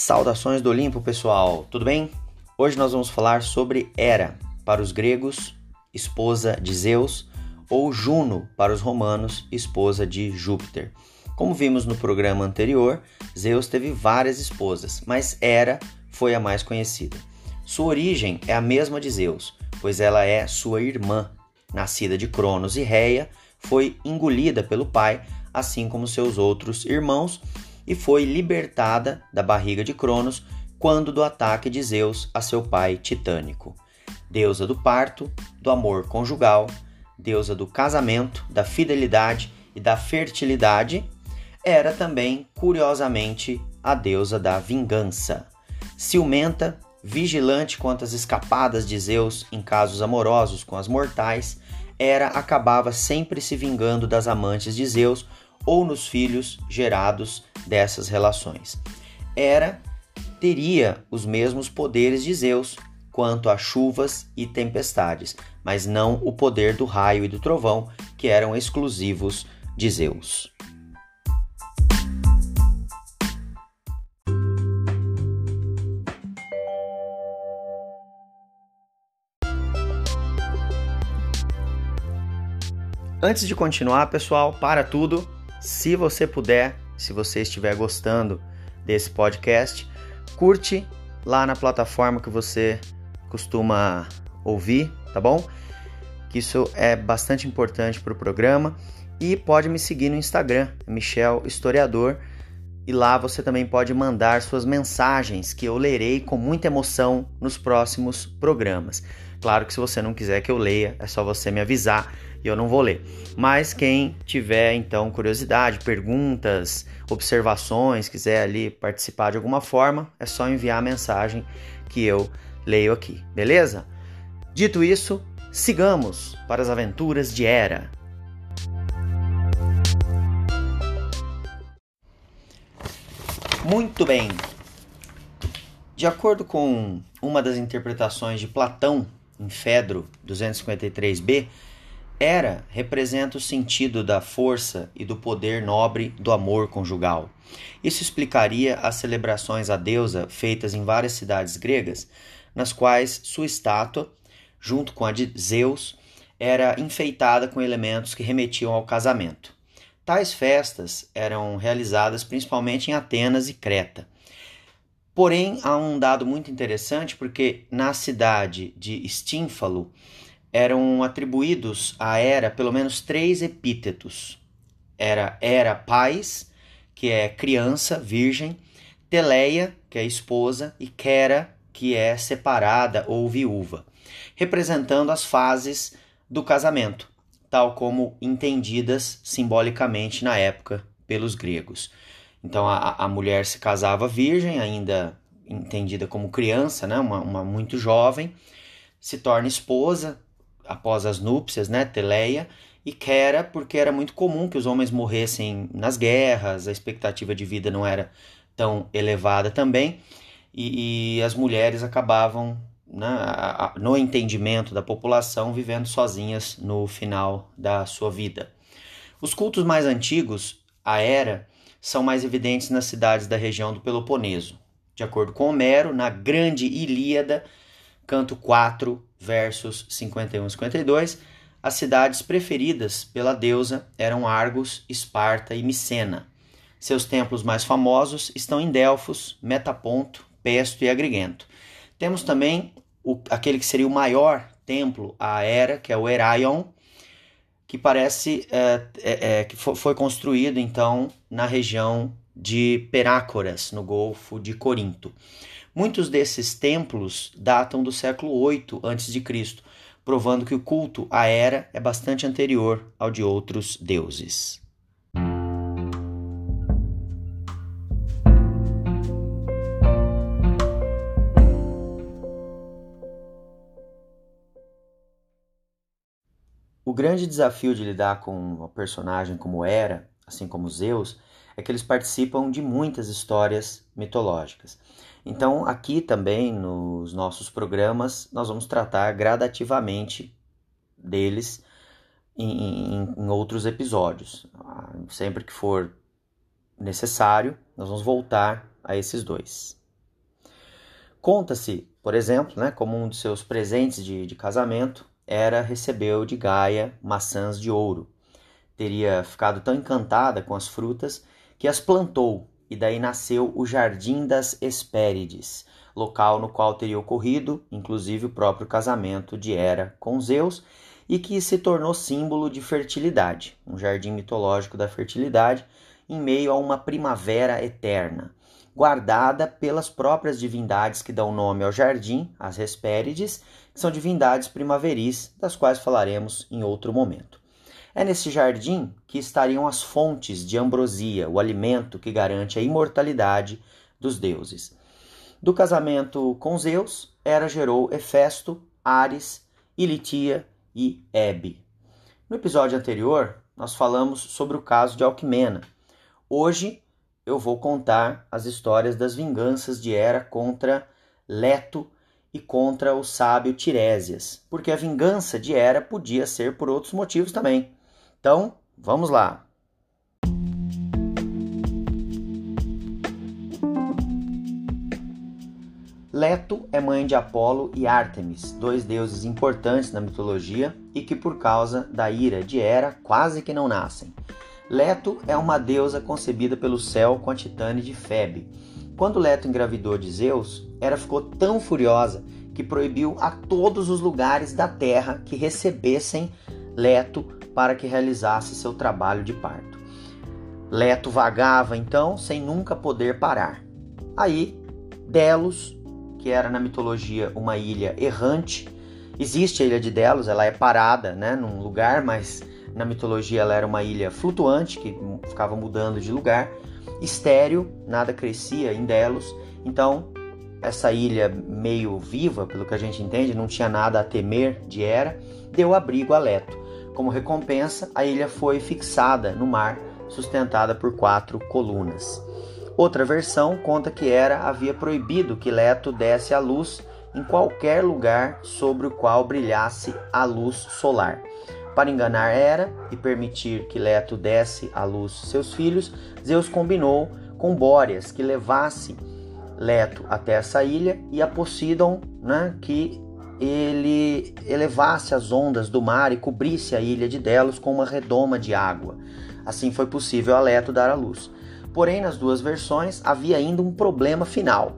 Saudações do Olimpo, pessoal. Tudo bem? Hoje nós vamos falar sobre Hera, para os gregos, esposa de Zeus, ou Juno, para os romanos, esposa de Júpiter. Como vimos no programa anterior, Zeus teve várias esposas, mas Hera foi a mais conhecida. Sua origem é a mesma de Zeus, pois ela é sua irmã, nascida de Cronos e Reia, foi engolida pelo pai, assim como seus outros irmãos, e foi libertada da barriga de Cronos quando do ataque de Zeus a seu pai titânico. Deusa do parto, do amor conjugal, deusa do casamento, da fidelidade e da fertilidade, era também, curiosamente, a deusa da vingança. Ciumenta, vigilante quanto às escapadas de Zeus em casos amorosos com as mortais, Hera acabava sempre se vingando das amantes de Zeus ou nos filhos gerados dessas relações. Hera teria os mesmos poderes de Zeus quanto a chuvas e tempestades, mas não o poder do raio e do trovão, que eram exclusivos de Zeus. Antes de continuar, pessoal, para tudo, se você puder, se você estiver gostando desse podcast, curte lá na plataforma que você costuma ouvir, tá bom? Que isso é bastante importante para o programa. E pode me seguir no Instagram, Michel Historiador. E lá você também pode mandar suas mensagens que eu lerei com muita emoção nos próximos programas. Claro que se você não quiser que eu leia, é só você me avisar e eu não vou ler. Mas quem tiver então curiosidade, perguntas, observações, quiser ali participar de alguma forma, é só enviar a mensagem que eu leio aqui, beleza? Dito isso, sigamos para as aventuras de Hera. Muito bem. De acordo com uma das interpretações de Platão em Fedro 253b, Hera representa o sentido da força e do poder nobre do amor conjugal. Isso explicaria as celebrações à deusa feitas em várias cidades gregas, nas quais sua estátua, junto com a de Zeus, era enfeitada com elementos que remetiam ao casamento. Tais festas eram realizadas principalmente em Atenas e Creta. Porém, há um dado muito interessante porque na cidade de Stínfalo eram atribuídos à Hera pelo menos três epítetos. Era Hera pais, que é criança, virgem, Teleia, que é esposa, e Quera, que é separada ou viúva, representando as fases do casamento, tal como entendidas simbolicamente na época pelos gregos. Então a, a mulher se casava virgem, ainda entendida como criança, né, uma, uma muito jovem, se torna esposa, após as núpcias, né, Teleia, e Kera, porque era muito comum que os homens morressem nas guerras, a expectativa de vida não era tão elevada também, e, e as mulheres acabavam, né, no entendimento da população, vivendo sozinhas no final da sua vida. Os cultos mais antigos, a era, são mais evidentes nas cidades da região do Peloponeso. De acordo com Homero, na Grande Ilíada, canto 4, versos 51 e 52, as cidades preferidas pela deusa eram Argos, Esparta e Micena. Seus templos mais famosos estão em Delfos, Metaponto, Pesto e Agrigento. Temos também o, aquele que seria o maior templo à era, que é o Heraion, que parece é, é, é, que foi construído então na região de Perácoras, no Golfo de Corinto. Muitos desses templos datam do século 8 a.C., provando que o culto à Era é bastante anterior ao de outros deuses. O grande desafio de lidar com uma personagem como Hera, assim como Zeus, é que eles participam de muitas histórias mitológicas. Então, aqui também nos nossos programas, nós vamos tratar gradativamente deles em, em, em outros episódios. Sempre que for necessário, nós vamos voltar a esses dois. Conta-se, por exemplo, né, como um dos seus presentes de, de casamento era recebeu de Gaia maçãs de ouro. Teria ficado tão encantada com as frutas que as plantou, e daí nasceu o Jardim das Hespérides, local no qual teria ocorrido, inclusive, o próprio casamento de Hera com Zeus, e que se tornou símbolo de fertilidade, um jardim mitológico da fertilidade, em meio a uma primavera eterna guardada pelas próprias divindades que dão nome ao jardim, as Hespérides, são divindades primaveris, das quais falaremos em outro momento. É nesse jardim que estariam as fontes de ambrosia, o alimento que garante a imortalidade dos deuses. Do casamento com Zeus, Hera gerou Hefesto, Ares, Ilitia e Hebe. No episódio anterior, nós falamos sobre o caso de Alquimena. Hoje eu vou contar as histórias das vinganças de Hera contra Leto e contra o sábio Tiresias, porque a vingança de Hera podia ser por outros motivos também. Então, vamos lá. Leto é mãe de Apolo e Ártemis, dois deuses importantes na mitologia e que, por causa da ira de Hera, quase que não nascem. Leto é uma deusa concebida pelo céu com a titane de Febe. Quando Leto engravidou de Zeus, Hera ficou tão furiosa que proibiu a todos os lugares da terra que recebessem Leto para que realizasse seu trabalho de parto. Leto vagava então sem nunca poder parar. Aí, Delos, que era na mitologia uma ilha errante, existe a ilha de Delos, ela é parada, né, num lugar, mas na mitologia ela era uma ilha flutuante que ficava mudando de lugar, estéreo, nada crescia em Delos. Então, essa ilha meio viva, pelo que a gente entende, não tinha nada a temer de Hera, deu abrigo a Leto. Como recompensa, a ilha foi fixada no mar, sustentada por quatro colunas. Outra versão conta que Hera havia proibido que Leto desse a luz em qualquer lugar sobre o qual brilhasse a luz solar. Para enganar Hera e permitir que Leto desse à luz seus filhos, Zeus combinou com Bóreas que levasse Leto até essa ilha e a Poseidon né, que ele elevasse as ondas do mar e cobrisse a ilha de Delos com uma redoma de água. Assim foi possível a Leto dar à luz. Porém, nas duas versões havia ainda um problema final.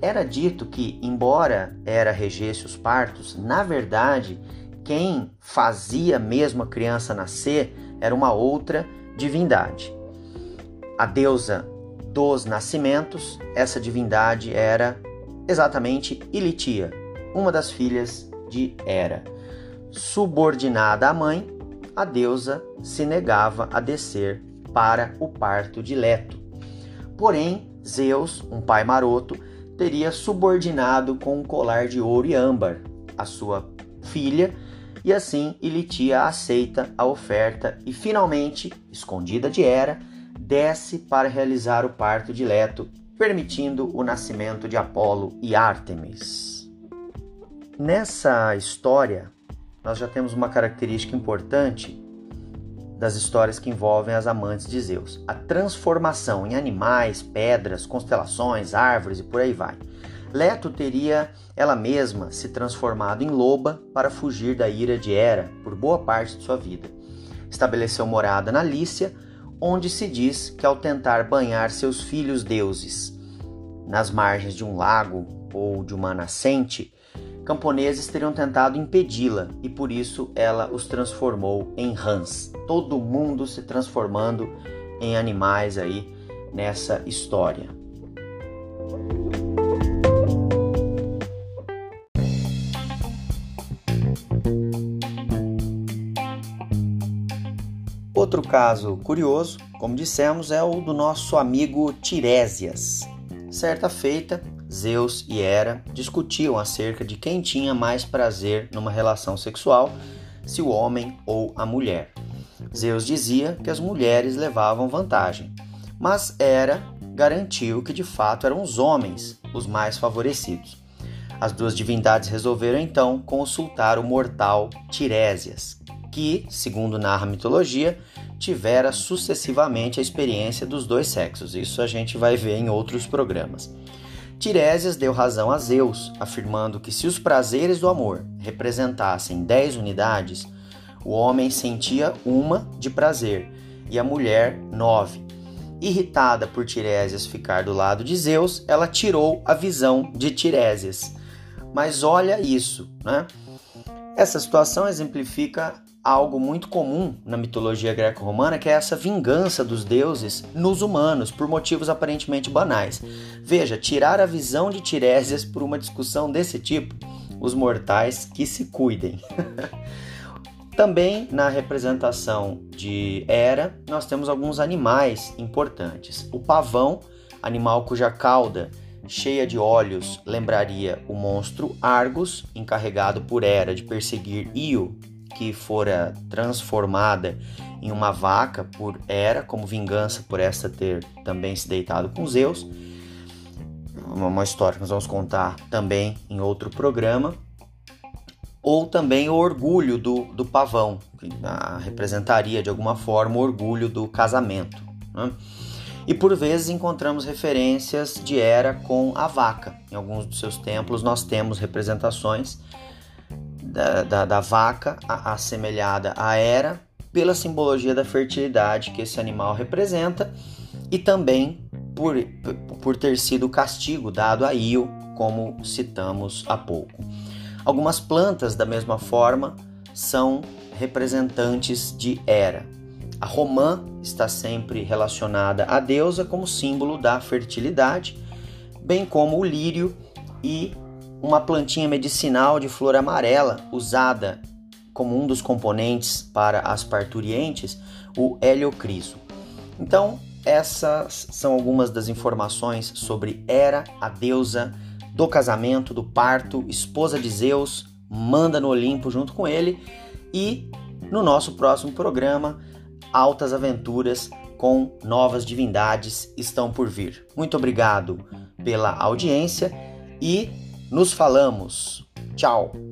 Era dito que, embora Hera regesse os partos, na verdade quem fazia mesmo a criança nascer era uma outra divindade. A deusa dos nascimentos, essa divindade era exatamente Ilitia, uma das filhas de Hera. Subordinada à mãe, a deusa se negava a descer para o parto de Leto. Porém, Zeus, um pai maroto, teria subordinado com um colar de ouro e âmbar a sua filha e assim Ilitia aceita a oferta e finalmente, escondida de Hera, desce para realizar o parto de Leto, permitindo o nascimento de Apolo e Ártemis. Nessa história, nós já temos uma característica importante das histórias que envolvem as amantes de Zeus: a transformação em animais, pedras, constelações, árvores e por aí vai. Leto teria ela mesma se transformado em loba para fugir da ira de Hera por boa parte de sua vida. Estabeleceu morada na Lícia, onde se diz que ao tentar banhar seus filhos deuses nas margens de um lago ou de uma nascente, camponeses teriam tentado impedi-la e por isso ela os transformou em rãs. Todo mundo se transformando em animais aí nessa história. Caso curioso, como dissemos, é o do nosso amigo Tiresias. Certa feita, Zeus e Hera discutiam acerca de quem tinha mais prazer numa relação sexual, se o homem ou a mulher. Zeus dizia que as mulheres levavam vantagem, mas Hera garantiu que de fato eram os homens os mais favorecidos. As duas divindades resolveram então consultar o mortal Tiresias, que, segundo narra a mitologia, tivera sucessivamente a experiência dos dois sexos. Isso a gente vai ver em outros programas. Tiresias deu razão a Zeus, afirmando que se os prazeres do amor representassem 10 unidades, o homem sentia uma de prazer e a mulher nove. Irritada por Tiresias ficar do lado de Zeus, ela tirou a visão de Tiresias. Mas olha isso, né? Essa situação exemplifica algo muito comum na mitologia greco-romana, que é essa vingança dos deuses nos humanos por motivos aparentemente banais. Veja, tirar a visão de Tiresias por uma discussão desse tipo, os mortais que se cuidem. Também na representação de Hera, nós temos alguns animais importantes. O pavão, animal cuja cauda cheia de olhos lembraria o monstro Argus, encarregado por Hera de perseguir Io, que fora transformada em uma vaca por Hera, como vingança por esta ter também se deitado com Zeus. Uma história que nós vamos contar também em outro programa ou também o orgulho do, do pavão, que ah, representaria de alguma forma o orgulho do casamento. Né? E por vezes encontramos referências de Hera com a vaca. Em alguns dos seus templos nós temos representações da, da, da vaca assemelhada a Hera pela simbologia da fertilidade que esse animal representa e também por, por ter sido o castigo dado a Io, como citamos há pouco. Algumas plantas, da mesma forma, são representantes de Hera. A romã está sempre relacionada à deusa como símbolo da fertilidade, bem como o lírio e uma plantinha medicinal de flor amarela usada como um dos componentes para as parturientes, o heliocriso. Então, essas são algumas das informações sobre Hera, a deusa do casamento, do parto, esposa de Zeus, manda no Olimpo junto com ele e no nosso próximo programa, altas aventuras com novas divindades estão por vir. Muito obrigado pela audiência e nos falamos. Tchau!